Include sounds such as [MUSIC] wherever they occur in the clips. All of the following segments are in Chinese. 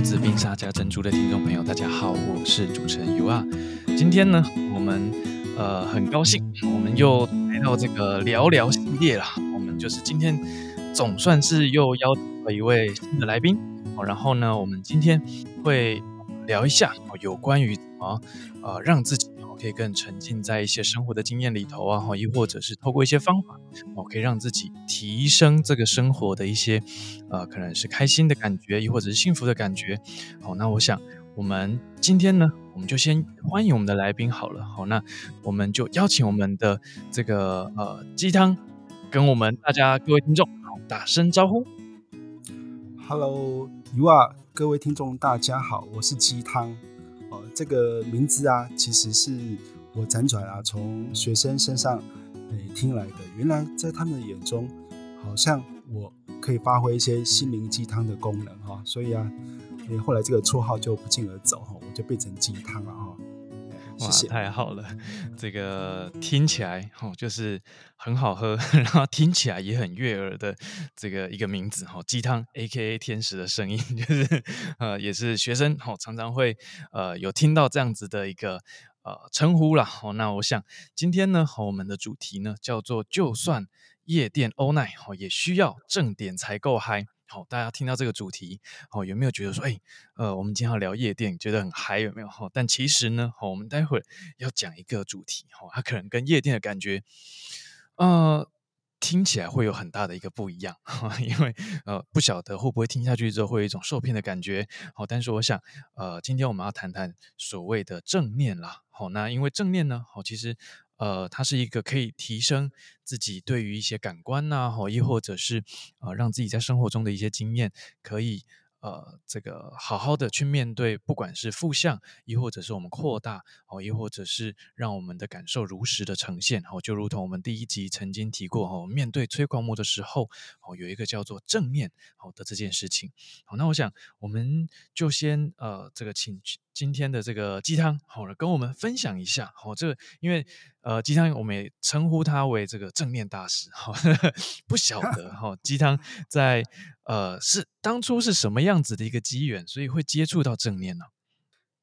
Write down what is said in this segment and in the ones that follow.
Hello，各位柚子冰沙加珍珠的听众朋友，大家好，我是主持人 U R。今天呢，我们呃很高兴，我们又来到这个聊聊系列了。我们就是今天总算是又邀请了一位新的来宾。好，然后呢，我们今天会聊一下有关于怎么呃让自己。可以更沉浸在一些生活的经验里头啊，哈，亦或者是透过一些方法，哦，可以让自己提升这个生活的一些，呃，可能是开心的感觉，亦或者是幸福的感觉。好，那我想我们今天呢，我们就先欢迎我们的来宾好了。好，那我们就邀请我们的这个呃鸡汤，跟我们大家各位听众好打声招呼。Hello，You are，各位听众大家好，我是鸡汤。这个名字啊，其实是我辗转啊，从学生身上诶听来的。原来在他们的眼中，好像我可以发挥一些心灵鸡汤的功能哈，所以啊，后来这个绰号就不胫而走哈，我就变成鸡汤了哈。哇，太好了，这个听起来哦，就是很好喝，[LAUGHS] 然后听起来也很悦耳的这个一个名字哈，鸡汤 A.K.A 天使的声音，[LAUGHS] 就是呃，也是学生哦，常常会呃有听到这样子的一个呃称呼啦。哦，那我想今天呢，我们的主题呢叫做就算夜店 all night 哦，也需要正点才够嗨。好，大家听到这个主题，好，有没有觉得说，哎，呃，我们今天要聊夜店，觉得很嗨，有没有？好，但其实呢，好，我们待会要讲一个主题，好，它可能跟夜店的感觉，呃，听起来会有很大的一个不一样，[LAUGHS] 因为呃，不晓得会不会听下去之后会有一种受骗的感觉，好，但是我想，呃，今天我们要谈谈所谓的正念啦，好，那因为正念呢，好，其实。呃，它是一个可以提升自己对于一些感官呐、啊，或亦或者是呃，让自己在生活中的一些经验可以。呃，这个好好的去面对，不管是负向，亦或者是我们扩大，哦，亦或者是让我们的感受如实的呈现，哦，就如同我们第一集曾经提过，哦，面对催狂魔的时候，哦，有一个叫做正念，好的这件事情，好，那我想我们就先呃，这个请今天的这个鸡汤，好了，跟我们分享一下，好，这个因为呃，鸡汤我们也称呼他为这个正念大师，哈，[LAUGHS] 不晓得 [LAUGHS] 哈，鸡汤在。呃，是当初是什么样子的一个机缘，所以会接触到正念呢？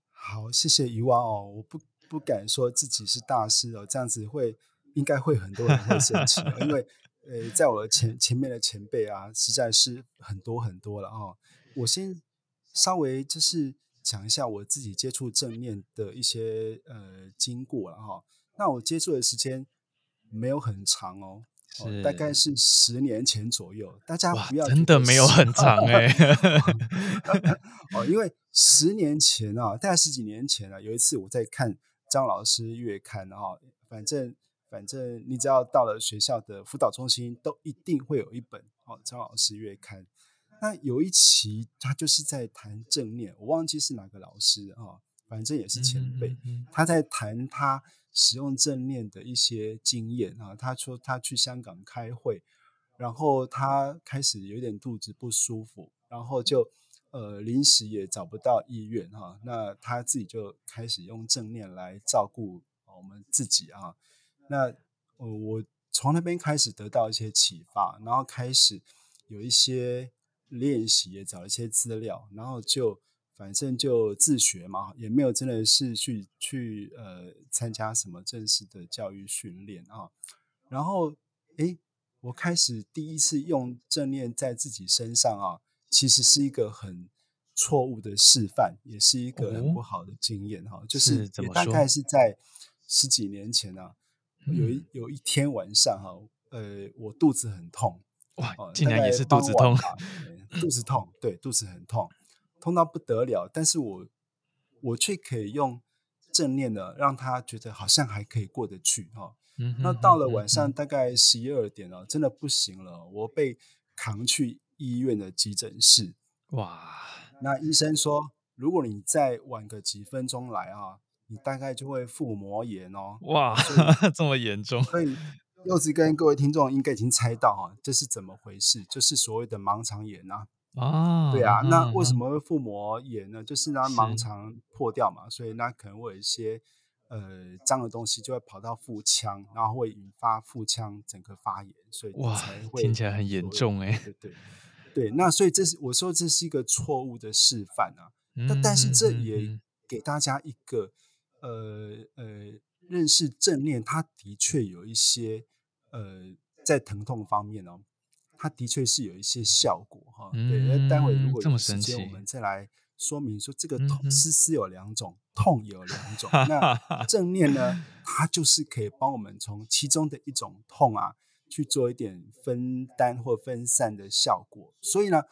好，谢谢遗忘哦，我不不敢说自己是大师哦，这样子会应该会很多人会生气，因为 [LAUGHS] 呃，在我的前前面的前辈啊，实在是很多很多了哦。我先稍微就是讲一下我自己接触正念的一些呃经过了哈、哦。那我接触的时间没有很长哦。哦、大概是十年前左右，大家不要真的没有很长哎、欸。[LAUGHS] 哦，因为十年前啊，大概十几年前啊，有一次我在看张老师月刊啊，反正反正你只要到了学校的辅导中心，都一定会有一本哦张老师月刊。那有一期他就是在谈正念，我忘记是哪个老师啊，反正也是前辈，嗯嗯嗯他在谈他。使用正念的一些经验啊，他说他去香港开会，然后他开始有点肚子不舒服，然后就呃临时也找不到医院哈，那他自己就开始用正念来照顾我们自己啊。那呃我从那边开始得到一些启发，然后开始有一些练习，也找一些资料，然后就。反正就自学嘛，也没有真的是去去呃参加什么正式的教育训练啊。然后，诶，我开始第一次用正念在自己身上啊，其实是一个很错误的示范，也是一个很不好的经验哈、哦。就是也大概是在十几年前啊，有一有一天晚上哈、啊，呃，我肚子很痛，哇，竟然也是肚子痛，[LAUGHS] 肚子痛，对，肚子很痛。痛到不得了，但是我我却可以用正念的让他觉得好像还可以过得去哈。嗯、那到了晚上大概十一二点了，真的不行了，我被扛去医院的急诊室。哇！那医生说，如果你再晚个几分钟来啊，你大概就会腹膜炎哦。哇，[LAUGHS] 这么严重！所以柚子跟各位听众应该已经猜到啊，这是怎么回事？就是所谓的盲肠炎啊。哦，对啊，那为什么会腹膜炎呢？就是那盲肠破掉嘛，所以那可能会有一些呃脏的东西就会跑到腹腔，然后会引发腹腔整个发炎，所以哇，听起来很严重哎。对对对，那所以这是我说这是一个错误的示范啊。但、嗯、但是这也给大家一个呃呃认识正念，它的确有一些呃在疼痛方面哦，它的确是有一些效果哈。嗯、对，那待会如果有时间，我们再来说明说这个痛丝丝有两种，痛也有两种。那 [LAUGHS] 正念呢，它就是可以帮我们从其中的一种痛啊，去做一点分担或分散的效果。所以呢，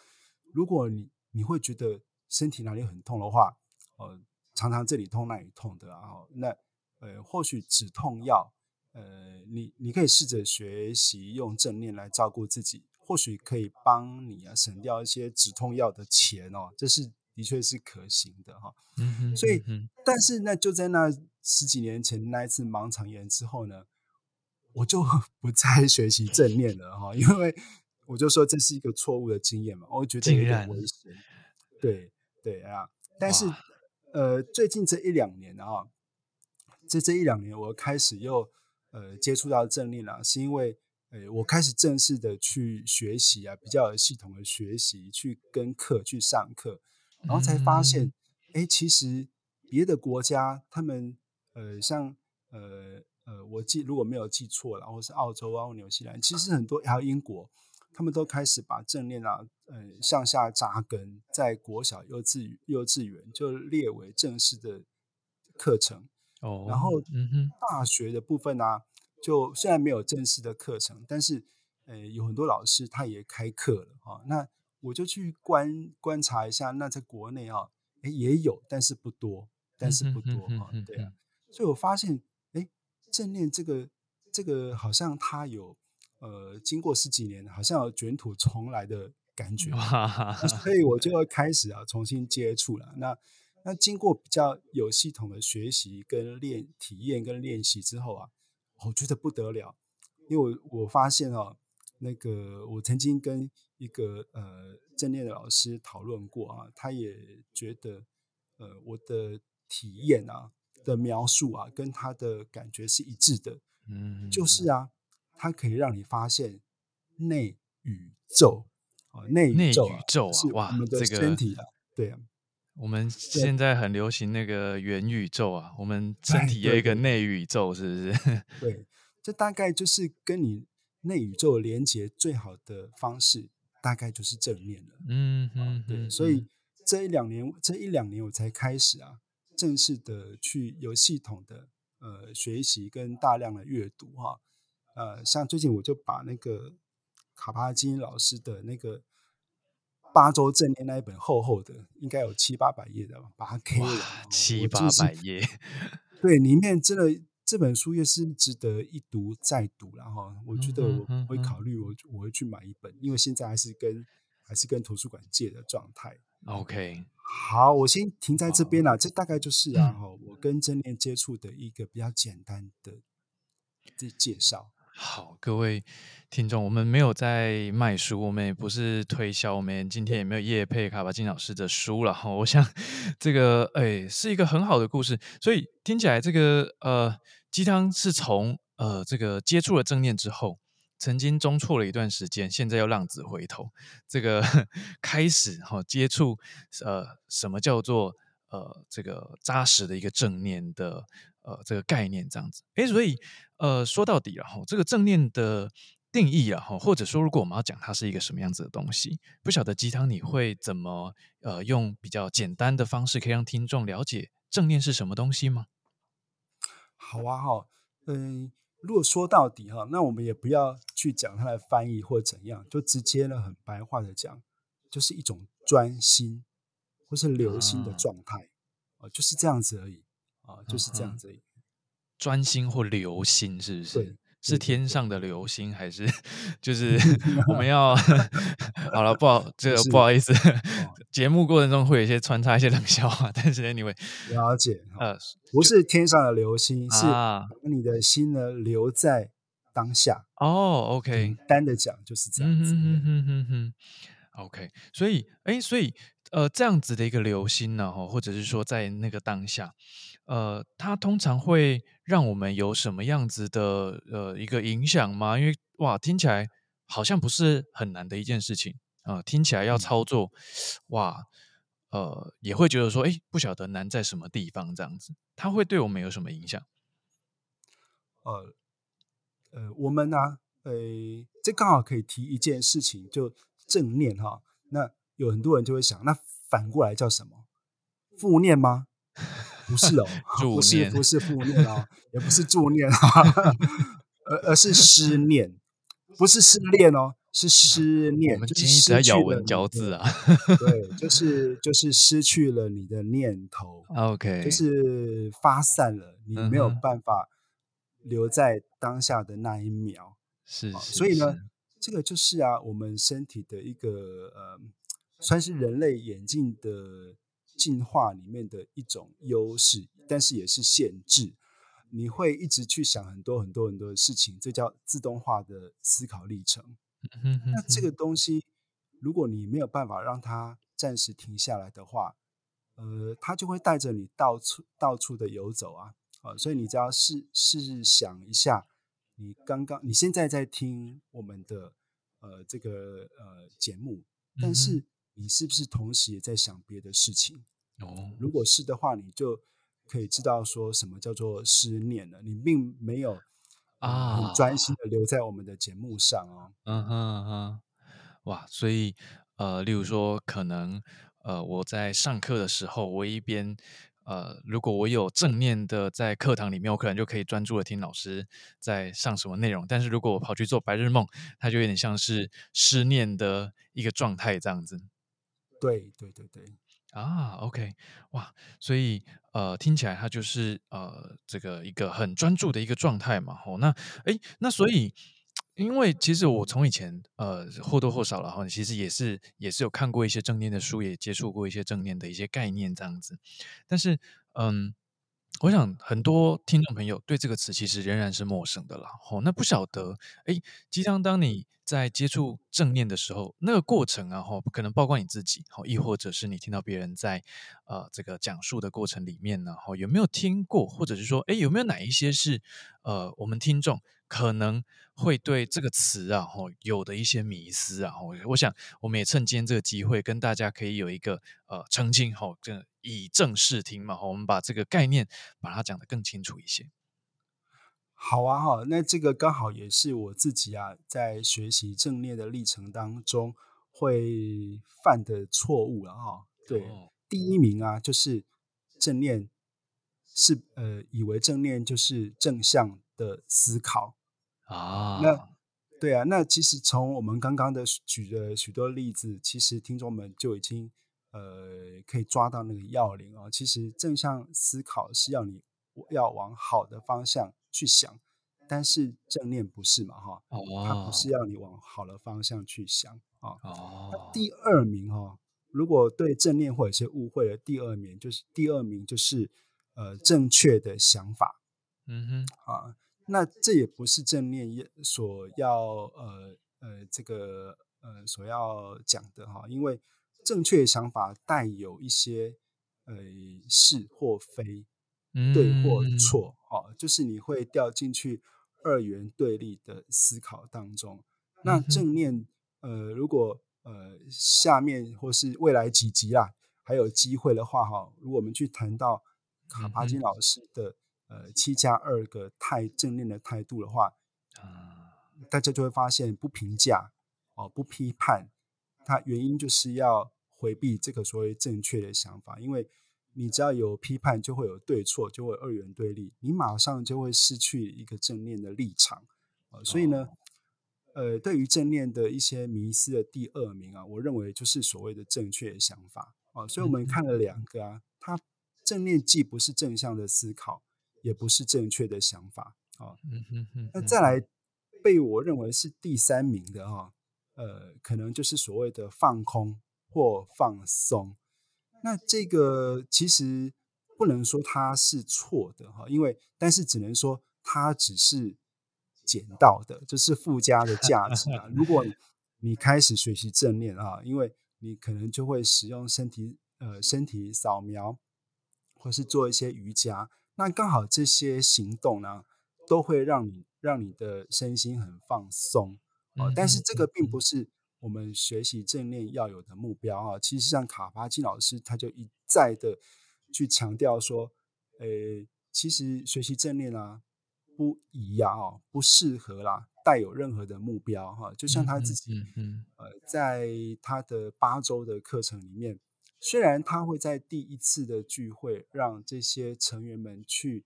如果你你会觉得身体哪里很痛的话，呃，常常这里痛那里痛的啊，那呃，或许止痛药，呃，你你可以试着学习用正念来照顾自己，或许可以帮你啊省掉一些止痛药的钱哦，这是的确是可行的哈。嗯哼，所以，但是那就在那十几年前那一次盲肠炎之后呢，我就 [LAUGHS] 不再学习正念了哈，因为我就说这是一个错误的经验嘛，我觉得有点危险。对对啊，但是呃，最近这一两年啊，这这一两年我开始又呃接触到正念了，是因为呃我开始正式的去学习啊，比较有系统的学习，去跟课去上课，然后才发现，哎、嗯，其实别的国家他们呃像呃呃我记如果没有记错了，或是澳洲啊或纽西兰，其实很多还有英国。他们都开始把正念啊，呃，向下扎根，在国小、幼稚幼稚园就列为正式的课程。哦，然后，嗯哼，大学的部分呢、啊，就虽然没有正式的课程，但是，呃，有很多老师他也开课了啊。那我就去观观察一下，那在国内啊，诶也有，但是不多，但是不多啊。对啊，所以我发现，诶正念这个这个好像它有。呃，经过十几年，好像有卷土重来的感觉，所以我就要开始啊重新接触了。那那经过比较有系统的学习跟练体验跟练习之后啊，我觉得不得了，因为我我发现啊，那个我曾经跟一个呃正念的老师讨论过啊，他也觉得呃我的体验啊的描述啊跟他的感觉是一致的，嗯，就是啊。它可以让你发现内宇宙啊，内宇宙啊，是我们的身体啊，对啊，我们现在很流行那个元宇宙啊，我们 [LAUGHS] 身体有一个内宇宙，是不是？[LAUGHS] 对，这大概就是跟你内宇宙连接最好的方式，大概就是正面了。嗯嗯，对，所以这一两年，这一两年我才开始啊，正式的去有系统的呃学习跟大量的阅读哈。呃，像最近我就把那个卡巴金老师的那个八周正念那一本厚厚的，应该有七八百页的，把它 K 了。七八百页，对，里面真的这本书也是值得一读再读。然后我觉得我会考虑我我会去买一本，因为现在还是跟还是跟图书馆借的状态。OK，好，我先停在这边了。这大概就是啊，我跟正念接触的一个比较简单的这介绍。好，各位听众，我们没有在卖书，我们也不是推销，我们今天也没有业配卡巴金老师的书了哈。我想这个哎是一个很好的故事，所以听起来这个呃鸡汤是从呃这个接触了正念之后，曾经中错了一段时间，现在又浪子回头，这个 [LAUGHS] 开始哈、哦、接触呃什么叫做呃这个扎实的一个正念的。呃，这个概念这样子，诶，所以呃，说到底了哈，这个正念的定义啊哈，或者说，如果我们要讲它是一个什么样子的东西，不晓得鸡汤你会怎么呃，用比较简单的方式，可以让听众了解正念是什么东西吗？好啊，哈，嗯，如果说到底哈，那我们也不要去讲它的翻译或怎样，就直接呢，很白话的讲，就是一种专心或是留心的状态，啊，就是这样子而已。啊，就是这样子，嗯，专心或流心，是不是？是天上的流星，还是就是 [LAUGHS] 我们要好了？不好，这个不好意思，节目过程中会有一些穿插一些冷笑话，但是 anyway，了解。呃，不是天上的流星，是把你的心呢留在当下。哦，OK，简单的讲就是这样子。嗯哼哼哼 OK，所以，哎，所以。呃，这样子的一个流星呢，或者是说在那个当下，呃，它通常会让我们有什么样子的呃一个影响吗？因为哇，听起来好像不是很难的一件事情，啊、呃，听起来要操作，哇，呃，也会觉得说，哎，不晓得难在什么地方这样子，它会对我们有什么影响？呃，呃，我们呢、啊，呃，这刚好可以提一件事情，就正念哈。那有很多人就会想，那反过来叫什么？负念吗？不是哦，[LAUGHS] 不是不是负念哦，[LAUGHS] 也不是助念啊，而而是失念，不是失恋哦，是失念。我们就一直在咬文嚼字啊，对，[LAUGHS] 就是就是失去了你的念头，OK，就是发散了，你没有办法留在当下的那一秒，是，所以呢，这个就是啊，我们身体的一个呃，算是人类演进的。进化里面的一种优势，但是也是限制。你会一直去想很多很多很多的事情，这叫自动化的思考历程。那这个东西，如果你没有办法让它暂时停下来的话，呃，它就会带着你到处到处的游走啊。呃，所以你只要试试想一下，你刚刚你现在在听我们的呃这个呃节目，但是。你是不是同时也在想别的事情？哦，如果是的话，你就可以知道说什么叫做失念了。你并没有啊很专心的留在我们的节目上哦。嗯哼嗯哼，哇，所以呃，例如说，可能呃，我在上课的时候，我一边呃，如果我有正念的在课堂里面，我可能就可以专注的听老师在上什么内容。但是如果我跑去做白日梦，它就有点像是失念的一个状态这样子。对对对对啊，OK，哇，所以呃，听起来他就是呃，这个一个很专注的一个状态嘛。哦，那诶，那所以，因为其实我从以前呃或多或少了哈，其实也是也是有看过一些正念的书，也接触过一些正念的一些概念这样子。但是嗯，我想很多听众朋友对这个词其实仍然是陌生的啦。哦，那不晓得诶，鸡汤当你。在接触正念的时候，那个过程啊，哈，可能包括你自己，哈，亦或者是你听到别人在呃这个讲述的过程里面呢，哈，有没有听过，或者是说，哎，有没有哪一些是呃我们听众可能会对这个词啊，哈，有的一些迷思啊，我我想我们也趁今天这个机会，跟大家可以有一个呃澄清，哈，这以正视听嘛，哈，我们把这个概念把它讲得更清楚一些。好啊，哈，那这个刚好也是我自己啊，在学习正念的历程当中会犯的错误了哈。对，哦、第一名啊，就是正念是呃，以为正念就是正向的思考啊。那对啊，那其实从我们刚刚的举的许多例子，其实听众们就已经呃可以抓到那个要领啊。其实正向思考是要你要往好的方向。去想，但是正念不是嘛？哈，它不是要你往好的方向去想啊。哦，第二名哈，如果对正念或者是误会的第二名就是第二名就是呃正确的想法。嗯哼，啊，那这也不是正念所要呃呃这个呃所要讲的哈，因为正确的想法带有一些呃是或非。对或错，哦，就是你会掉进去二元对立的思考当中。那正念，呃，如果呃下面或是未来几集啊，还有机会的话，哈，如果我们去谈到卡巴金老师的呃七加二个态正念的态度的话，啊大家就会发现不评价哦，不批判，它原因就是要回避这个所谓正确的想法，因为。你只要有批判，就会有对错，就会二元对立，你马上就会失去一个正念的立场。呃，所以呢，呃，对于正念的一些迷思的第二名啊，我认为就是所谓的正确的想法啊，呃。所以我们看了两个啊，它正念既不是正向的思考，也不是正确的想法啊。那再来被我认为是第三名的哈，呃，可能就是所谓的放空或放松。那这个其实不能说它是错的哈，因为但是只能说它只是捡到的，这是附加的价值啊。如果你开始学习正念啊，因为你可能就会使用身体呃身体扫描，或是做一些瑜伽，那刚好这些行动呢，都会让你让你的身心很放松啊。但是这个并不是。我们学习正念要有的目标啊，其实像卡巴金老师他就一再的去强调说，诶，其实学习正念啊，不宜啊，哦，不适合啦，带有任何的目标哈，就像他自己，嗯嗯，呃，在他的八周的课程里面，虽然他会在第一次的聚会让这些成员们去，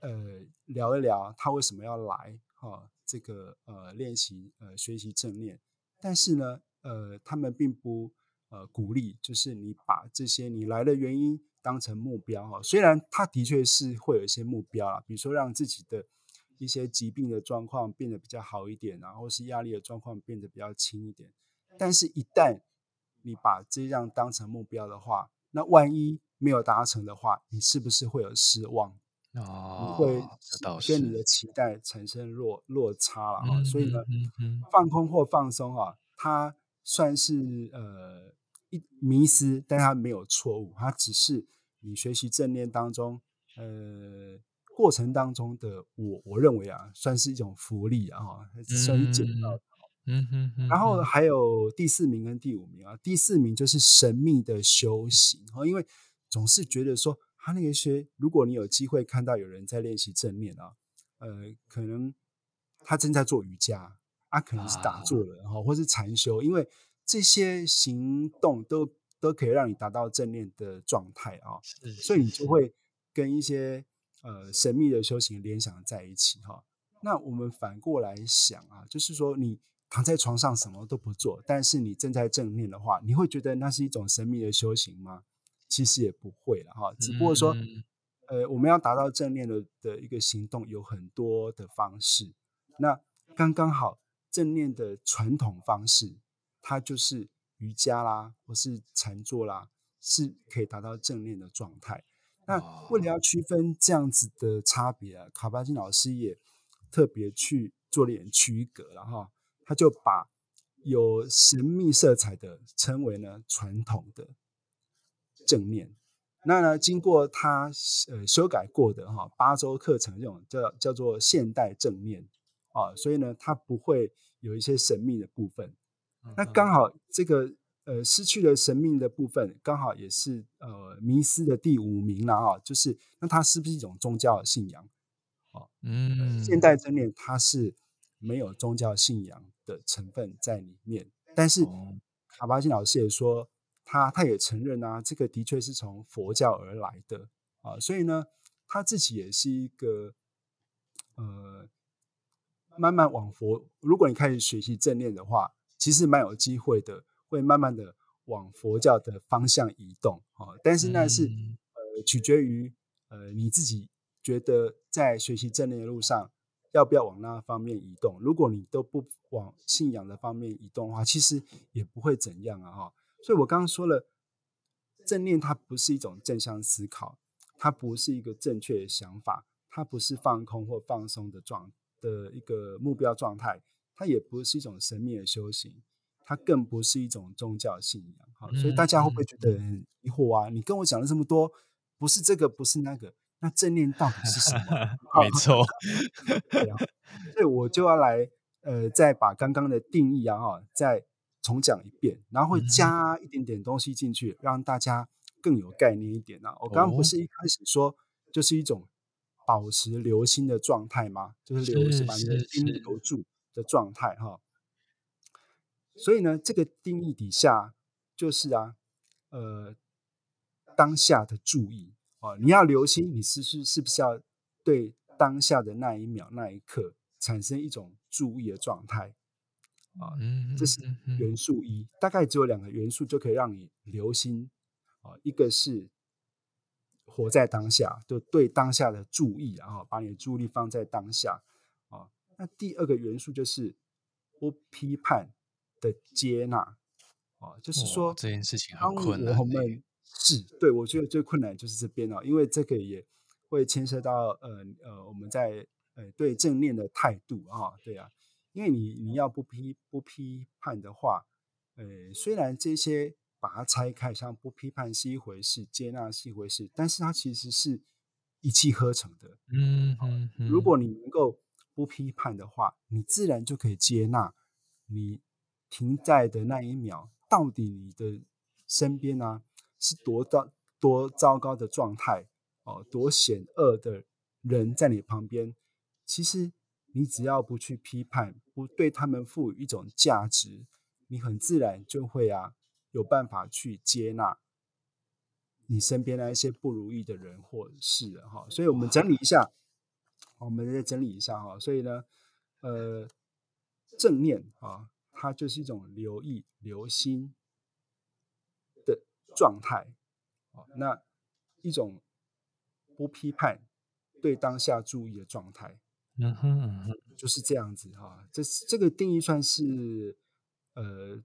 呃，聊一聊他为什么要来哈，这个呃练习呃学习正念。但是呢，呃，他们并不呃鼓励，就是你把这些你来的原因当成目标哈。虽然他的确是会有一些目标啊，比如说让自己的一些疾病的状况变得比较好一点，然后是压力的状况变得比较轻一点。但是，一旦你把这样当成目标的话，那万一没有达成的话，你是不是会有失望？哦，会跟你的期待产生落落差了哈，嗯、所以呢，嗯嗯、放空或放松啊，它算是呃一迷失，但它没有错误，它只是你学习正念当中呃过程当中的我我认为啊，算是一种福利啊，算是捡到的。嗯嗯嗯、然后还有第四名跟第五名啊，第四名就是神秘的修行啊，因为总是觉得说。他那些，如果你有机会看到有人在练习正念啊，呃，可能他正在做瑜伽，啊，可能是打坐了，哈、啊，或是禅修，因为这些行动都都可以让你达到正念的状态啊，所以你就会跟一些呃神秘的修行联想在一起哈、啊。那我们反过来想啊，就是说你躺在床上什么都不做，但是你正在正念的话，你会觉得那是一种神秘的修行吗？其实也不会了哈，只不过说，嗯、呃，我们要达到正念的的一个行动有很多的方式，那刚刚好正念的传统方式，它就是瑜伽啦，或是禅坐啦，是可以达到正念的状态。那为了要区分这样子的差别啊，卡巴金老师也特别去做了一点区隔了哈，他就把有神秘色彩的称为呢传统的。正念，那呢？经过他呃修改过的哈八周课程，这种叫叫做现代正念啊，所以呢，它不会有一些神秘的部分。那刚好这个呃失去了神秘的部分，刚好也是呃迷失的第五名了啊。就是那它是不是一种宗教信仰？哦，嗯，现代正念它是没有宗教信仰的成分在里面，但是卡巴金老师也说。他他也承认啊，这个的确是从佛教而来的啊，所以呢，他自己也是一个呃，慢慢往佛。如果你开始学习正念的话，其实蛮有机会的，会慢慢的往佛教的方向移动啊。但是那是呃，取决于呃你自己觉得在学习正念的路上要不要往那方面移动。如果你都不往信仰的方面移动的话，其实也不会怎样啊哈。所以我刚刚说了，正念它不是一种正向思考，它不是一个正确的想法，它不是放空或放松的状的一个目标状态，它也不是一种神秘的修行，它更不是一种宗教信仰。好，所以大家会不会觉得很疑惑啊？你跟我讲了这么多，不是这个，不是那个，那正念到底是什么？[LAUGHS] 没错，[LAUGHS] 对啊，所以我就要来呃，再把刚刚的定义啊，哈，再。重讲一遍，然后会加一点点东西进去，嗯、让大家更有概念一点啊。我刚刚不是一开始说，就是一种保持留心的状态吗？就是留是把你的心留住的状态哈。所以呢，这个定义底下就是啊，呃，当下的注意啊，你要留心，你是是是不是要对当下的那一秒那一刻产生一种注意的状态？啊，这是元素一，大概只有两个元素就可以让你留心啊，一个是活在当下，就对当下的注意，然后把你的注意力放在当下啊。那第二个元素就是不批判的接纳啊，就是说这件事情很困难。我们是对，我觉得最困难就是这边啊，因为这个也会牵涉到呃呃我们在呃对正念的态度啊，对啊。因为你你要不批不批判的话，呃，虽然这些把它拆开，像不批判是一回事，接纳是一回事，但是它其实是一气呵成的。嗯嗯，如果你能够不批判的话，你自然就可以接纳你停在的那一秒，到底你的身边呢、啊、是多糟多糟糕的状态哦，多险恶的人在你旁边？其实你只要不去批判，不对他们赋予一种价值，你很自然就会啊有办法去接纳你身边那一些不如意的人或事哈。所以我们整理一下，我们再整理一下哈。所以呢，呃，正念啊。它就是一种留意、留心状态，那一种不批判、对当下注意的状态，嗯哼嗯哼，就是这样子哈。这这个定义算是呃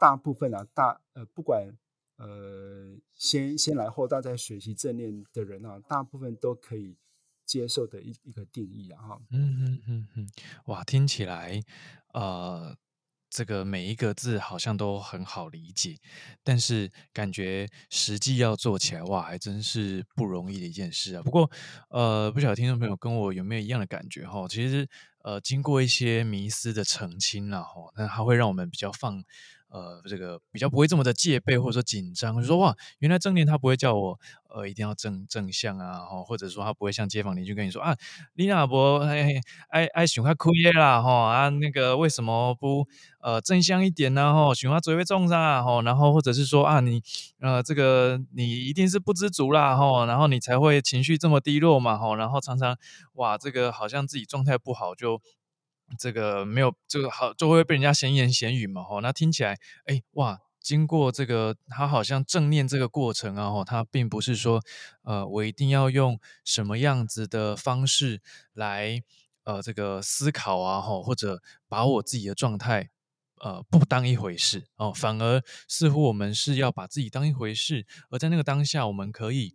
大部分啊大呃不管呃先先来后到在学习正念的人啊，大部分都可以接受的一一个定义啊哈。嗯哼嗯哼，哇，听起来呃。这个每一个字好像都很好理解，但是感觉实际要做起来，哇，还真是不容易的一件事啊。不过，呃，不晓得听众朋友跟我有没有一样的感觉哈？其实，呃，经过一些迷思的澄清了哈，那它会让我们比较放。呃，这个比较不会这么的戒备或者说紧张，就说哇，原来正念他不会叫我呃一定要正正向啊，或者说他不会像街坊邻居跟你说啊，李娜伯爱爱爱喜欢哭耶啦哈啊，那个为什么不呃正向一点呢哈，喜欢嘴会重啊哈，然后或者是说啊你呃这个你一定是不知足啦哈，然后你才会情绪这么低落嘛哈，然后常常哇这个好像自己状态不好就。这个没有这个好，就会被人家闲言闲语嘛，吼，那听起来，哎，哇，经过这个，他好像正念这个过程啊，吼，他并不是说，呃，我一定要用什么样子的方式来，呃，这个思考啊，吼，或者把我自己的状态，呃，不当一回事哦，反而似乎我们是要把自己当一回事，而在那个当下，我们可以，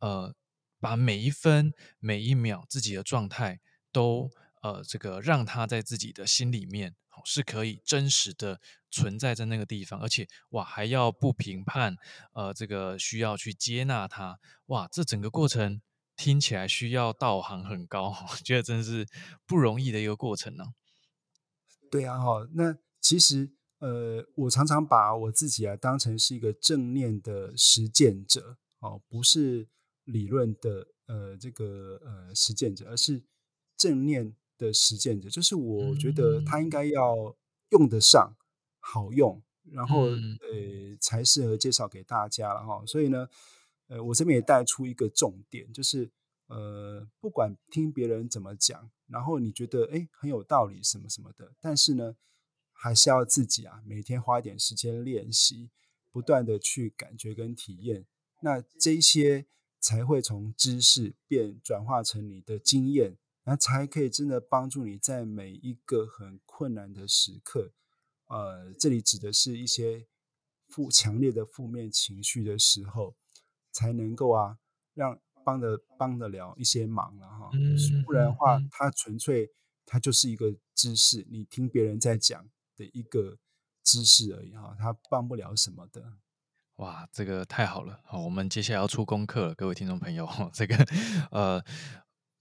呃，把每一分每一秒自己的状态都。呃，这个让他在自己的心里面，是可以真实的存在在那个地方，而且哇，还要不评判，呃，这个需要去接纳他，哇，这整个过程听起来需要道行很高，[LAUGHS] 我觉得真是不容易的一个过程呢、啊。对啊，哈，那其实呃，我常常把我自己啊当成是一个正念的实践者，哦，不是理论的呃这个呃实践者，而是正念。的实践者，就是我觉得他应该要用得上，好用，然后呃才适合介绍给大家了哈。所以呢，呃，我这边也带出一个重点，就是呃，不管听别人怎么讲，然后你觉得诶很有道理什么什么的，但是呢，还是要自己啊每天花一点时间练习，不断的去感觉跟体验，那这些才会从知识变转化成你的经验。那才可以真的帮助你在每一个很困难的时刻，呃，这里指的是一些负强烈的负面情绪的时候，才能够啊，让帮的帮得了一些忙了哈。不然的话，它纯粹它就是一个知识，你听别人在讲的一个知识而已哈，它帮不了什么的。哇，这个太好了，好，我们接下来要出功课了，各位听众朋友，[LAUGHS] 这个呃。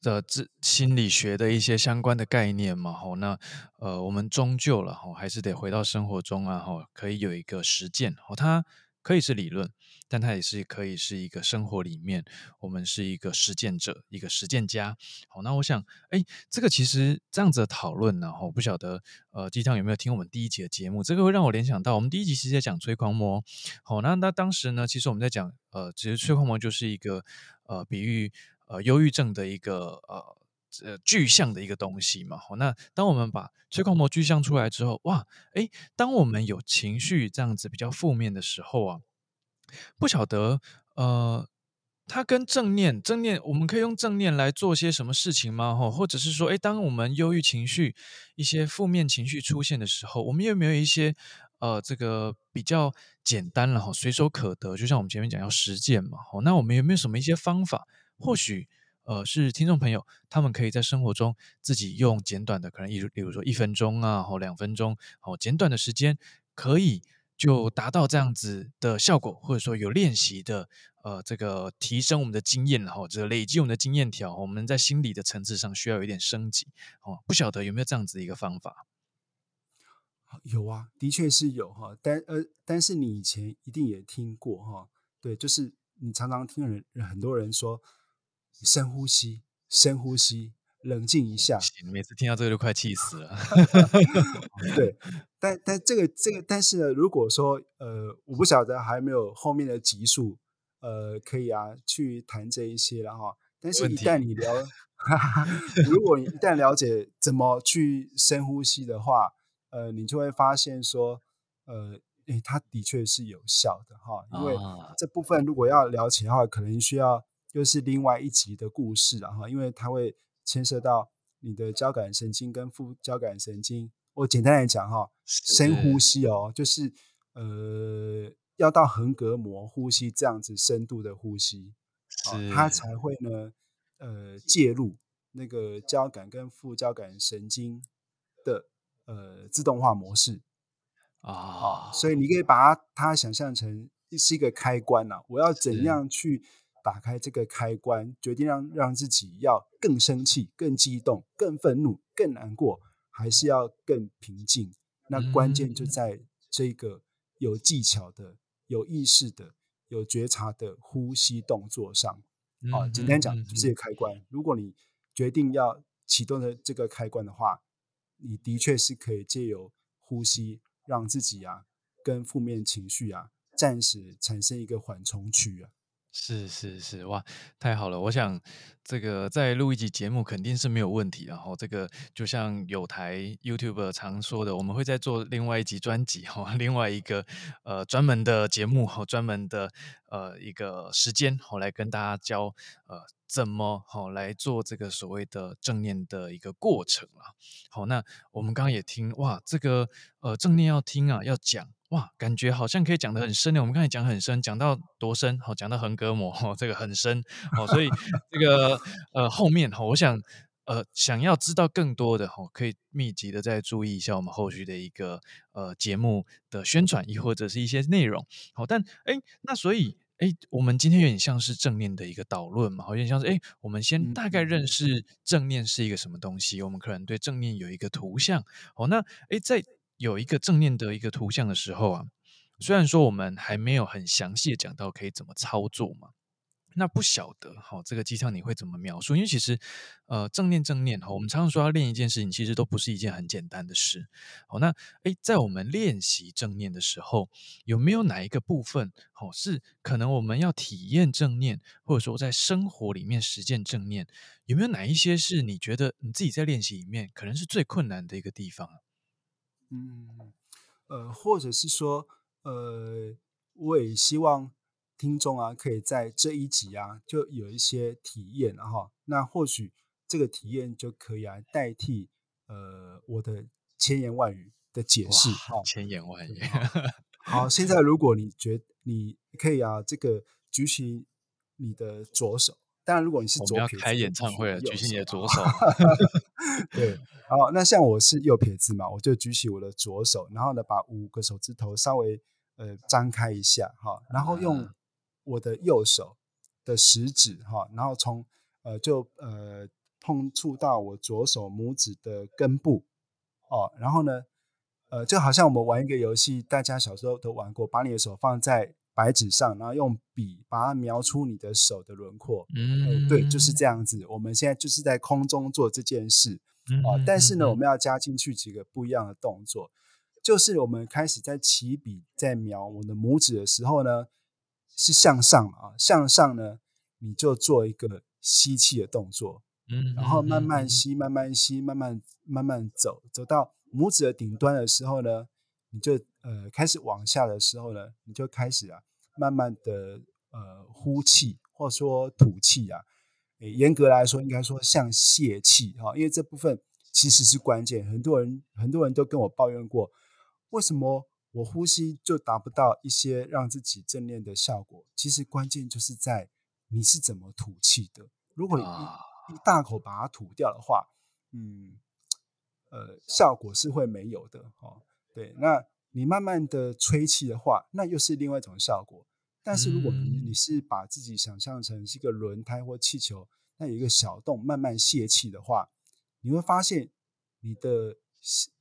的这心理学的一些相关的概念嘛，吼，那呃，我们终究了吼，还是得回到生活中啊，吼，可以有一个实践，吼，它可以是理论，但它也是可以是一个生活里面，我们是一个实践者，一个实践家。好，那我想，哎，这个其实这样子的讨论呢，吼，不晓得呃，鸡汤有没有听我们第一集的节目？这个会让我联想到，我们第一集其实在讲催狂魔，好，那那当时呢，其实我们在讲，呃，其实催狂魔就是一个呃比喻。呃，忧郁症的一个呃呃具象的一个东西嘛。好，那当我们把催狂魔具象出来之后，哇，诶，当我们有情绪这样子比较负面的时候啊，不晓得呃，它跟正念正念，我们可以用正念来做些什么事情吗？哈，或者是说，诶，当我们忧郁情绪一些负面情绪出现的时候，我们有没有一些呃这个比较简单然后随手可得，就像我们前面讲要实践嘛。好，那我们有没有什么一些方法？或许，呃，是听众朋友，他们可以在生活中自己用简短的，可能一，比如说一分钟啊，或两分钟，哦简短的时间，可以就达到这样子的效果，或者说有练习的，呃，这个提升我们的经验，然后这个累积我们的经验条，我们在心理的层次上需要有一点升级，哦，不晓得有没有这样子的一个方法？有啊，的确是有哈，但呃，但是你以前一定也听过哈，对，就是你常常听人很多人说，深呼吸，深呼吸，冷静一下。每次听到这个就快气死了。[LAUGHS] 对，但但这个这个，但是呢，如果说呃，我不晓得还没有后面的集数，呃，可以啊，去谈这一些了哈。但是，一旦你了，[LAUGHS] 如果你一旦了解怎么去深呼吸的话。呃，你就会发现说，呃，诶，它的确是有效的哈，因为这部分如果要了解的话，可能需要又是另外一集的故事了哈，因为它会牵涉到你的交感神经跟副交感神经。我简单来讲哈，深呼吸哦，就是呃，要到横膈膜呼吸这样子深度的呼吸，它才会呢，呃，介入那个交感跟副交感神经的。呃，自动化模式啊，所以你可以把它它想象成是一个开关呐、啊。我要怎样去打开这个开关，决定让让自己要更生气、更激动、更愤怒、更难过，还是要更平静？那关键就在这个有技巧的、有意识的、有觉察的呼吸动作上。啊，简单讲就是一个开关。如果你决定要启动的这个开关的话。你的确是可以借由呼吸，让自己啊跟负面情绪啊暂时产生一个缓冲区啊。是是是，哇，太好了！我想这个再录一集节目肯定是没有问题。然后这个就像有台 YouTube 常说的，我们会再做另外一集专辑哈，另外一个呃专门的节目哈，专门的呃一个时间好来跟大家教呃。怎么好来做这个所谓的正念的一个过程啊？好，那我们刚刚也听哇，这个呃正念要听啊，要讲哇，感觉好像可以讲得很深呢。我们刚才讲很深，讲到多深？好，讲到横膈膜，哦，这个很深哦。所以这个呃后面哈，我想呃想要知道更多的哈，可以密集的再注意一下我们后续的一个呃节目的宣传，亦或者是一些内容。好，但哎，那所以。哎，我们今天有点像是正念的一个导论嘛，好像像是哎，我们先大概认识正念是一个什么东西，我们可能对正念有一个图像。哦，那哎，在有一个正念的一个图像的时候啊，虽然说我们还没有很详细的讲到可以怎么操作嘛。那不晓得哈，这个鸡汤你会怎么描述？因为其实，呃，正念正念哈，我们常常说要练一件事情，其实都不是一件很简单的事。好，那诶，在我们练习正念的时候，有没有哪一个部分，好，是可能我们要体验正念，或者说在生活里面实践正念，有没有哪一些是你觉得你自己在练习里面可能是最困难的一个地方？嗯，呃，或者是说，呃，我也希望。听众啊，可以在这一集啊，就有一些体验，然后那或许这个体验就可以啊，代替呃我的千言万语的解释。好，千言万语。[LAUGHS] 好，现在如果你觉得你可以啊，这个举起你的左手。当然，如果你是左撇子，我们要开演唱会了，举起你的左手。对，好，那像我是右撇子嘛，我就举起我的左手，然后呢，把五个手指头稍微呃张开一下，哈，然后用。我的右手的食指哈，然后从呃就呃碰触到我左手拇指的根部哦，然后呢呃就好像我们玩一个游戏，大家小时候都玩过，把你的手放在白纸上，然后用笔把它描出你的手的轮廓。嗯、呃，对，就是这样子。我们现在就是在空中做这件事啊、呃，但是呢，我们要加进去几个不一样的动作，就是我们开始在起笔在描我的拇指的时候呢。是向上啊，向上呢，你就做一个吸气的动作，嗯，然后慢慢吸，慢慢吸，慢慢慢慢走，走到拇指的顶端的时候呢，你就呃开始往下的时候呢，你就开始啊，慢慢的呃呼气，或者说吐气啊，严格来说应该说像泄气哈，因为这部分其实是关键，很多人很多人都跟我抱怨过，为什么？我呼吸就达不到一些让自己正念的效果。其实关键就是在你是怎么吐气的。如果一一大口把它吐掉的话，嗯，呃，效果是会没有的哦。对，那你慢慢的吹气的话，那又是另外一种效果。但是如果你你是把自己想象成是一个轮胎或气球，那有一个小洞慢慢泄气的话，你会发现你的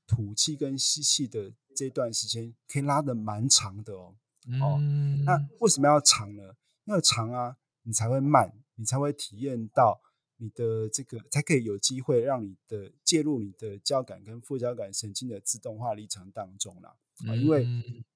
吐气跟吸气的这段时间可以拉的蛮长的哦。哦，嗯，那为什么要长呢？因为长啊，你才会慢，你才会体验到你的这个，才可以有机会让你的介入你的交感跟副交感神经的自动化历程当中啦。啊，因为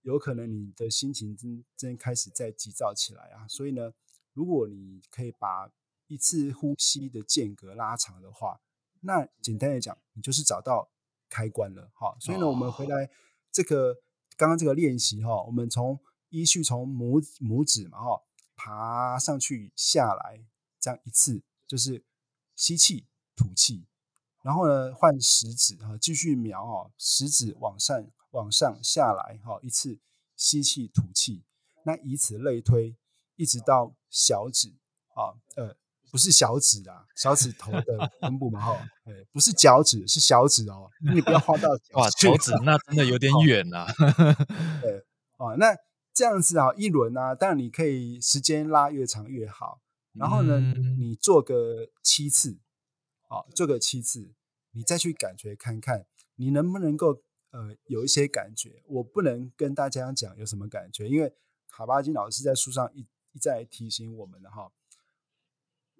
有可能你的心情真真开始在急躁起来啊，所以呢，如果你可以把一次呼吸的间隔拉长的话，那简单的讲，你就是找到开关了哈。所以呢，我们回来这个刚刚这个练习哈，我们从依序从拇拇指嘛哈，爬上去下来，这样一次就是吸气吐气，然后呢换食指哈，继续描哦，食指往上。往上下来，哈，一次吸气吐气，那以此类推，一直到小指啊，呃，不是小指啊，小指头的根部嘛，哈，不是脚趾，是小指哦，你不要画到哇，脚趾那真的有点远了，对，啊，那这样子啊，一轮啊，当然你可以时间拉越长越好，然后呢，嗯、你做个七次，啊，做个七次，你再去感觉看看，你能不能够。呃，有一些感觉，我不能跟大家讲有什么感觉，因为卡巴金老师在书上一一再提醒我们的哈。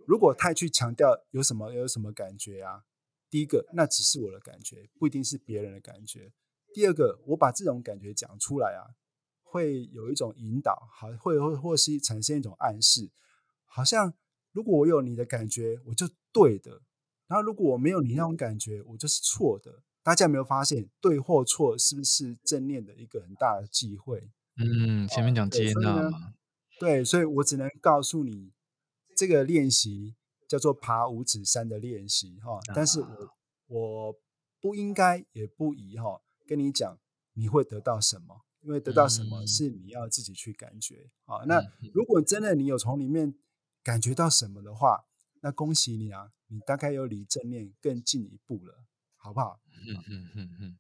如果太去强调有什么有什么感觉啊，第一个，那只是我的感觉，不一定是别人的感觉。第二个，我把这种感觉讲出来啊，会有一种引导，好，会会或是产生一种暗示，好像如果我有你的感觉，我就对的；然后如果我没有你那种感觉，我就是错的。大家有没有发现，对或错是不是正念的一个很大的机会？嗯，前面讲接纳嘛，对，所以我只能告诉你，这个练习叫做爬五指山的练习哈。但是我我不应该也不宜哈跟你讲你会得到什么，因为得到什么是你要自己去感觉啊。那如果真的你有从里面感觉到什么的话，那恭喜你啊，你大概有离正念更进一步了。好不好？嗯嗯嗯嗯，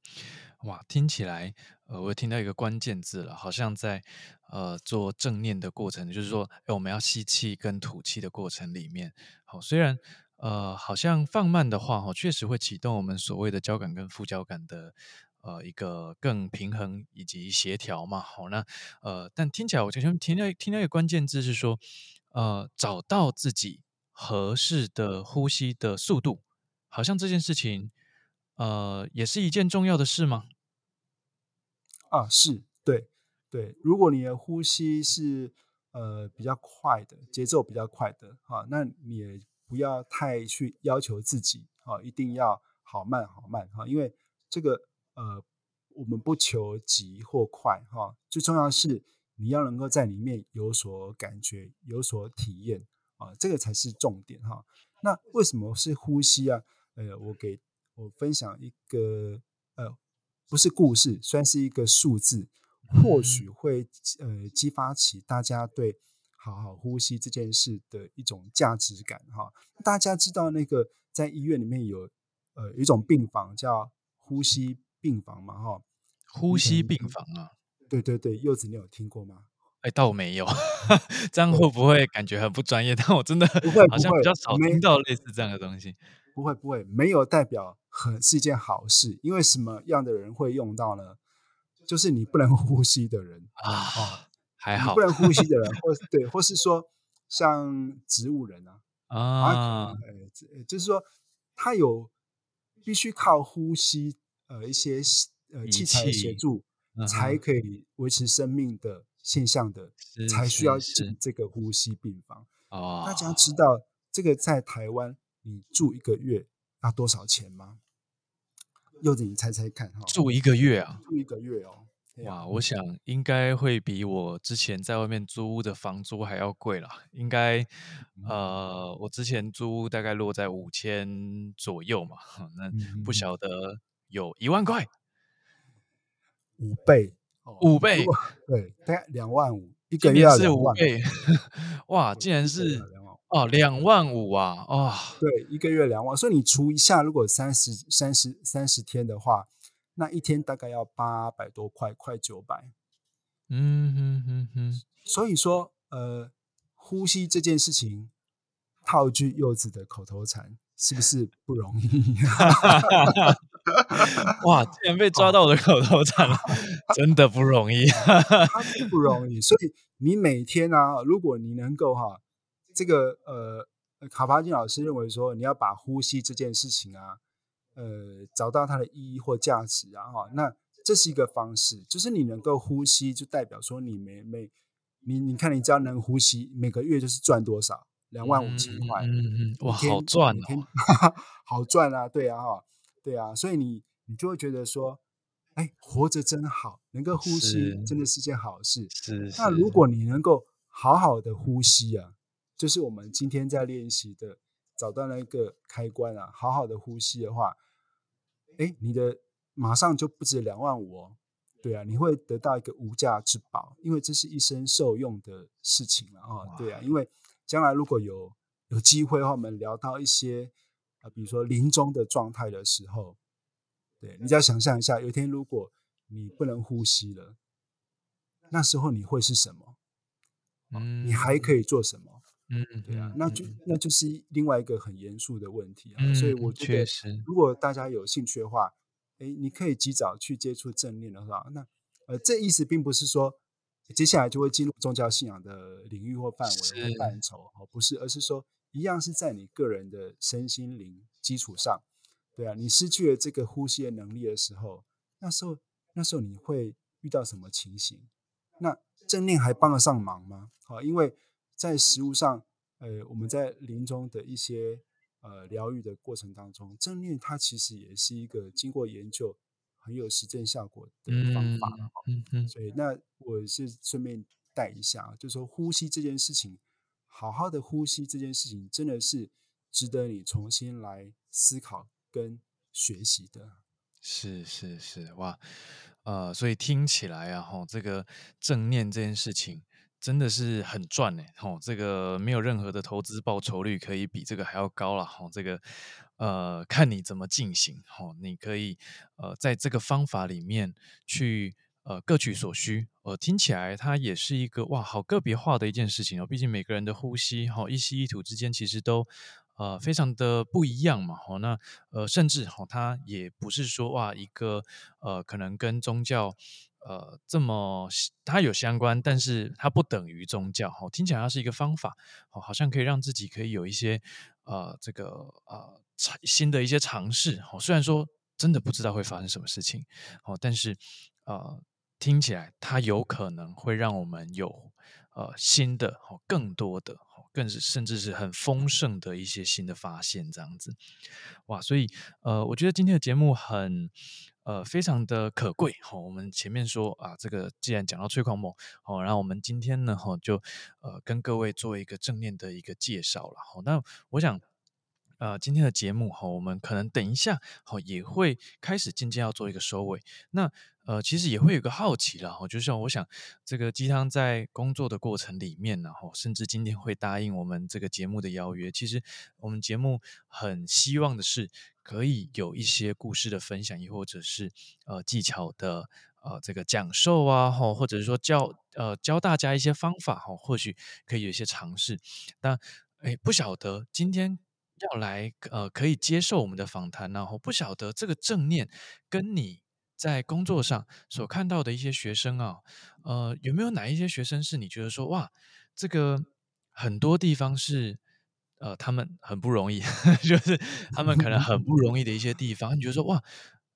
哇，听起来，呃，我听到一个关键字了，好像在呃做正念的过程，就是说，哎，我们要吸气跟吐气的过程里面，好，虽然呃好像放慢的话，哈，确实会启动我们所谓的交感跟副交感的呃一个更平衡以及协调嘛，好，那呃，但听起来我就听到听到一个关键字是说，呃，找到自己合适的呼吸的速度，好像这件事情。呃，也是一件重要的事吗？啊，是对对。如果你的呼吸是呃比较快的，节奏比较快的，哈、啊，那你也不要太去要求自己，哈、啊，一定要好慢好慢，哈、啊，因为这个呃，我们不求急或快，哈、最重要的是你要能够在里面有所感觉、有所体验，啊，这个才是重点，哈、啊。那为什么是呼吸啊？呃，我给。我分享一个呃，不是故事，算是一个数字，或许会呃激发起大家对好好呼吸这件事的一种价值感哈。大家知道那个在医院里面有呃一种病房叫呼吸病房嘛哈？呼吸病房啊？对对对，柚子你有听过吗？哎，倒没有，[LAUGHS] 这样会不会感觉很不专业？[LAUGHS] 但我真的好像比较少听到类似这样的东西。不会不会，没有代表很是一件好事，因为什么样的人会用到呢？就是你不能呼吸的人啊，哦、还好，不能呼吸的人，或对，或是说像植物人啊 [LAUGHS] 啊，呃就是说他有必须靠呼吸呃一些呃器材的协助，嗯、才可以维持生命的现象的，才需要进这个呼吸病房。哦，大家知道这个在台湾。你住一个月要多少钱吗？柚子，你猜猜看哈。住一个月啊？住一个月哦。哇，我想应该会比我之前在外面租屋的房租还要贵啦。应该，呃，我之前租屋大概落在五千左右嘛。那不晓得有一万块，五倍，五倍，对，大概两万五 [LAUGHS] 一个月是五倍。哇，竟然是。哦，两万五啊！哦，对，一个月两万，所以你除一下，如果三十三十三十天的话，那一天大概要八百多块，快九百。嗯哼哼哼。所以说，呃，呼吸这件事情，套句柚子的口头禅，是不是不容易？[LAUGHS] [LAUGHS] 哇，竟然被抓到我的口头禅了，[LAUGHS] 真的不容易，不 [LAUGHS] 容易。所以你每天啊，如果你能够哈，这个呃，卡巴金老师认为说，你要把呼吸这件事情啊，呃，找到它的意义或价值啊，哈，那这是一个方式，就是你能够呼吸，就代表说你每每你你看，你只要能呼吸，每个月就是赚多少，两万五千块，嗯嗯，哇，好赚哦，好赚啊，对啊，哈。对啊，所以你你就会觉得说，哎，活着真好，能够呼吸真的是件好事。是，是。那如果你能够好好的呼吸啊，就是我们今天在练习的，找到那个开关啊，好好的呼吸的话，哎，你的马上就不止两万五哦。对啊，你会得到一个无价之宝，因为这是一生受用的事情了啊。对啊，因为将来如果有有机会的话，我们聊到一些。啊，比如说临终的状态的时候，对，你只要想象一下，有一天如果你不能呼吸了，那时候你会是什么？嗯，你还可以做什么？嗯，对啊，那就那就是另外一个很严肃的问题啊。嗯，所以我觉得，如果大家有兴趣的话，哎，你可以及早去接触正念的话，那呃，这意思并不是说接下来就会进入宗教信仰的领域或范围或范畴哦，不是，而是说。一样是在你个人的身心灵基础上，对啊，你失去了这个呼吸的能力的时候，那时候那时候你会遇到什么情形？那正念还帮得上忙吗？好，因为在实物上，呃，我们在临终的一些呃疗愈的过程当中，正念它其实也是一个经过研究很有实证效果的方法。嗯嗯，所以那我是顺便带一下，就是说呼吸这件事情。好好的呼吸这件事情，真的是值得你重新来思考跟学习的。是是是，哇，呃，所以听起来啊，吼，这个正念这件事情真的是很赚呢，吼，这个没有任何的投资报酬率可以比这个还要高了，吼，这个呃，看你怎么进行，吼，你可以呃，在这个方法里面去。呃，各取所需。呃，听起来它也是一个哇，好个别化的一件事情哦。毕竟每个人的呼吸，哈、一吸一吐之间其实都呃非常的不一样嘛。哦，那呃，甚至哈、哦，它也不是说哇，一个呃，可能跟宗教呃这么它有相关，但是它不等于宗教。哈、哦，听起来它是一个方法，哦，好像可以让自己可以有一些呃这个呃新的一些尝试。哦，虽然说真的不知道会发生什么事情，哦，但是呃。听起来，它有可能会让我们有呃新的、更多的、更是甚至是很丰盛的一些新的发现，这样子，哇！所以呃，我觉得今天的节目很呃非常的可贵。好，我们前面说啊，这个既然讲到催狂魔，好，然后我们今天呢，哈，就呃跟各位做一个正念的一个介绍了。好，那我想。呃，今天的节目哈，我们可能等一下好也会开始渐渐要做一个收尾。那呃，其实也会有个好奇了哈，就像我想这个鸡汤在工作的过程里面然后，甚至今天会答应我们这个节目的邀约。其实我们节目很希望的是可以有一些故事的分享，亦或者是呃技巧的呃这个讲授啊，哈，或者是说教呃教大家一些方法哈，或许可以有一些尝试。但哎，不晓得今天。要来呃，可以接受我们的访谈，然后不晓得这个正念跟你在工作上所看到的一些学生啊，呃，有没有哪一些学生是你觉得说哇，这个很多地方是呃，他们很不容易，[LAUGHS] 就是他们可能很不容易的一些地方，你觉得说哇，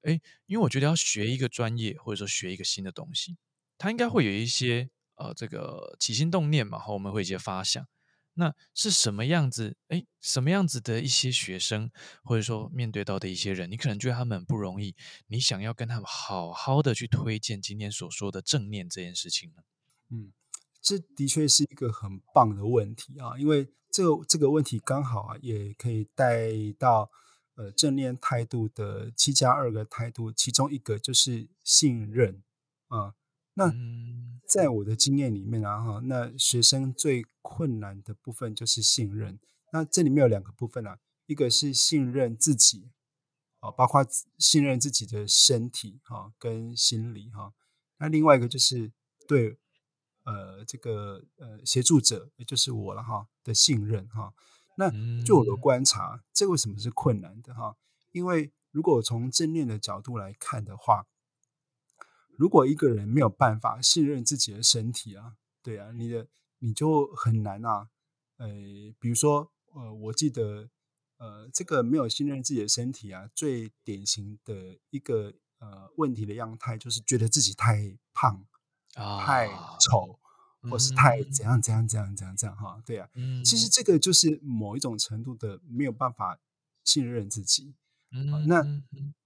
诶，因为我觉得要学一个专业或者说学一个新的东西，他应该会有一些呃，这个起心动念嘛，和我们会一些发想。那是什么样子？诶，什么样子的一些学生，或者说面对到的一些人，你可能觉得他们不容易，你想要跟他们好好的去推荐今天所说的正念这件事情呢？嗯，这的确是一个很棒的问题啊，因为这个这个问题刚好啊，也可以带到呃正念态度的七加二个态度，其中一个就是信任啊。那在我的经验里面啊，哈，那学生最困难的部分就是信任。那这里面有两个部分啊，一个是信任自己，啊，包括信任自己的身体哈跟心理哈。那另外一个就是对呃这个呃协助者，也就是我了哈的信任哈。那就我的观察，这为什么是困难的哈？因为如果从正念的角度来看的话，如果一个人没有办法信任自己的身体啊，对啊，你的你就很难啊。呃，比如说，呃，我记得，呃，这个没有信任自己的身体啊，最典型的一个呃问题的样态，就是觉得自己太胖、啊、太丑，或是太怎样怎样怎样怎样怎样哈。对啊，嗯、其实这个就是某一种程度的没有办法信任自己。那。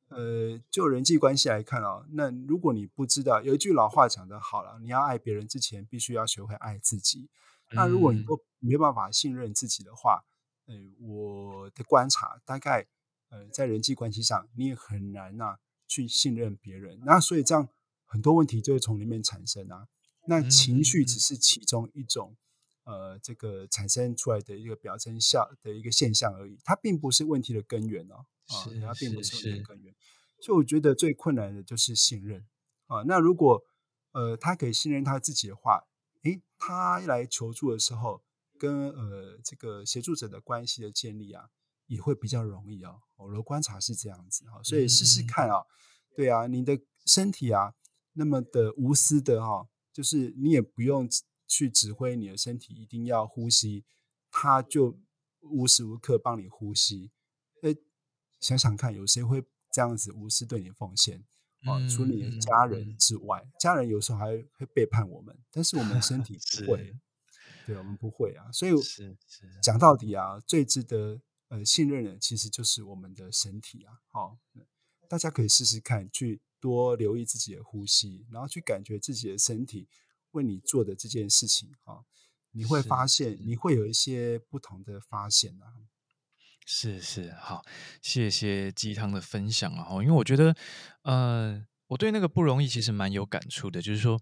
呃，就人际关系来看啊，那如果你不知道，有一句老话讲得好了，你要爱别人之前，必须要学会爱自己。那如果你都没办法信任自己的话，呃，我的观察大概，呃，在人际关系上，你也很难呐、啊、去信任别人。那所以这样很多问题就会从里面产生啊。那情绪只是其中一种，呃，这个产生出来的一个表征效的一个现象而已，它并不是问题的根源哦。啊，它并不是问题的根源。所以我觉得最困难的就是信任啊。那如果呃他可以信任他自己的话，诶，他来求助的时候，跟呃这个协助者的关系的建立啊，也会比较容易哦。我的观察是这样子啊，所以试试看啊。对啊，你的身体啊那么的无私的哈，就是你也不用去指挥你的身体一定要呼吸，他就无时无刻帮你呼吸。诶，想想看，有谁会？这样子无私对你奉献啊，除了你的家人之外，嗯、家人有时候还会背叛我们，但是我们的身体不会，是对，我们不会啊。所以讲到底啊，最值得呃信任的其实就是我们的身体啊。好，大家可以试试看，去多留意自己的呼吸，然后去感觉自己的身体为你做的这件事情啊，你会发现你会有一些不同的发现啊。是是好，谢谢鸡汤的分享啊！因为我觉得，呃，我对那个不容易其实蛮有感触的，就是说，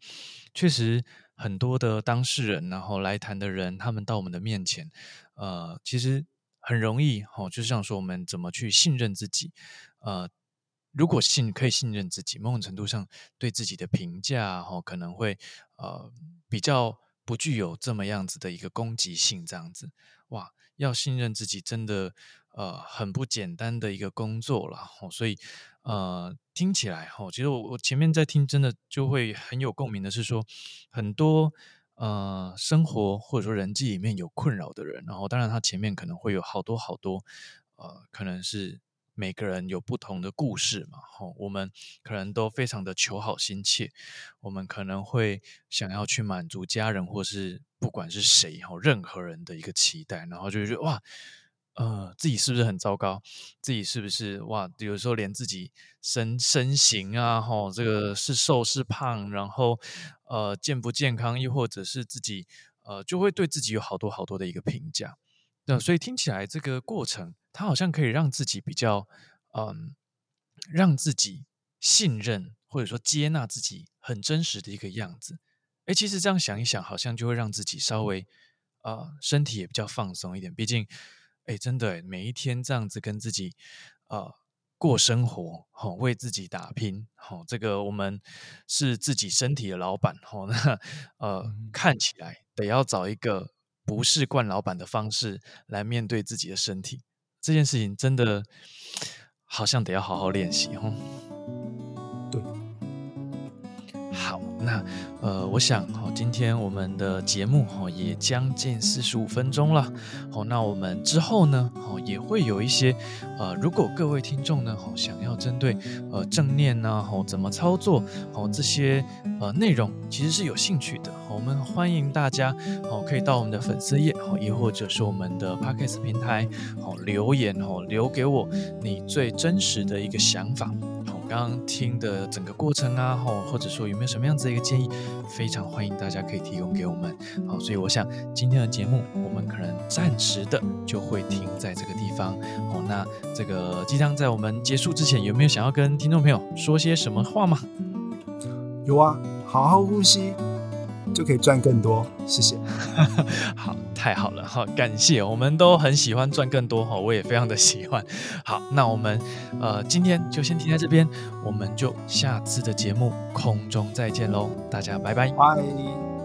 确实很多的当事人，然后来谈的人，他们到我们的面前，呃，其实很容易，哦，就像说我们怎么去信任自己，呃，如果信可以信任自己，某种程度上对自己的评价，哦，可能会呃比较不具有这么样子的一个攻击性，这样子，哇。要信任自己，真的，呃，很不简单的一个工作了。哦，所以，呃，听起来，哦，其实我我前面在听，真的就会很有共鸣的是说，很多呃生活或者说人际里面有困扰的人，然后当然他前面可能会有好多好多，呃，可能是。每个人有不同的故事嘛，吼，我们可能都非常的求好心切，我们可能会想要去满足家人或是不管是谁吼，任何人的一个期待，然后就觉得哇，呃，自己是不是很糟糕？自己是不是哇？有时候连自己身身形啊，吼，这个是瘦是胖，然后呃，健不健康，又或者是自己呃，就会对自己有好多好多的一个评价。那所以听起来这个过程。他好像可以让自己比较，嗯，让自己信任或者说接纳自己很真实的一个样子。诶，其实这样想一想，好像就会让自己稍微，呃，身体也比较放松一点。毕竟，诶，真的，每一天这样子跟自己，呃，过生活，吼，为自己打拼，吼，这个我们是自己身体的老板，吼，[LAUGHS] 那，呃，看起来得要找一个不是惯老板的方式来面对自己的身体。这件事情真的好像得要好好练习哦。那呃，我想哈，今天我们的节目哈也将近四十五分钟了。好，那我们之后呢，哦也会有一些呃，如果各位听众呢，哦想要针对呃正念呐，哦怎么操作，好这些呃内容，其实是有兴趣的。我们欢迎大家哦，可以到我们的粉丝页哦，也或者是我们的 Podcast 平台哦留言哦，留给我你最真实的一个想法。刚刚听的整个过程啊，或者说有没有什么样子的一个建议，非常欢迎大家可以提供给我们。好，所以我想今天的节目我们可能暂时的就会停在这个地方。好，那这个鸡汤在我们结束之前，有没有想要跟听众朋友说些什么话吗？有啊，好好呼吸。就可以赚更多，谢谢。[LAUGHS] 好，太好了，好，感谢，我们都很喜欢赚更多哈，我也非常的喜欢。好，那我们呃今天就先停在这边，我们就下次的节目空中再见喽，大家拜拜。拜。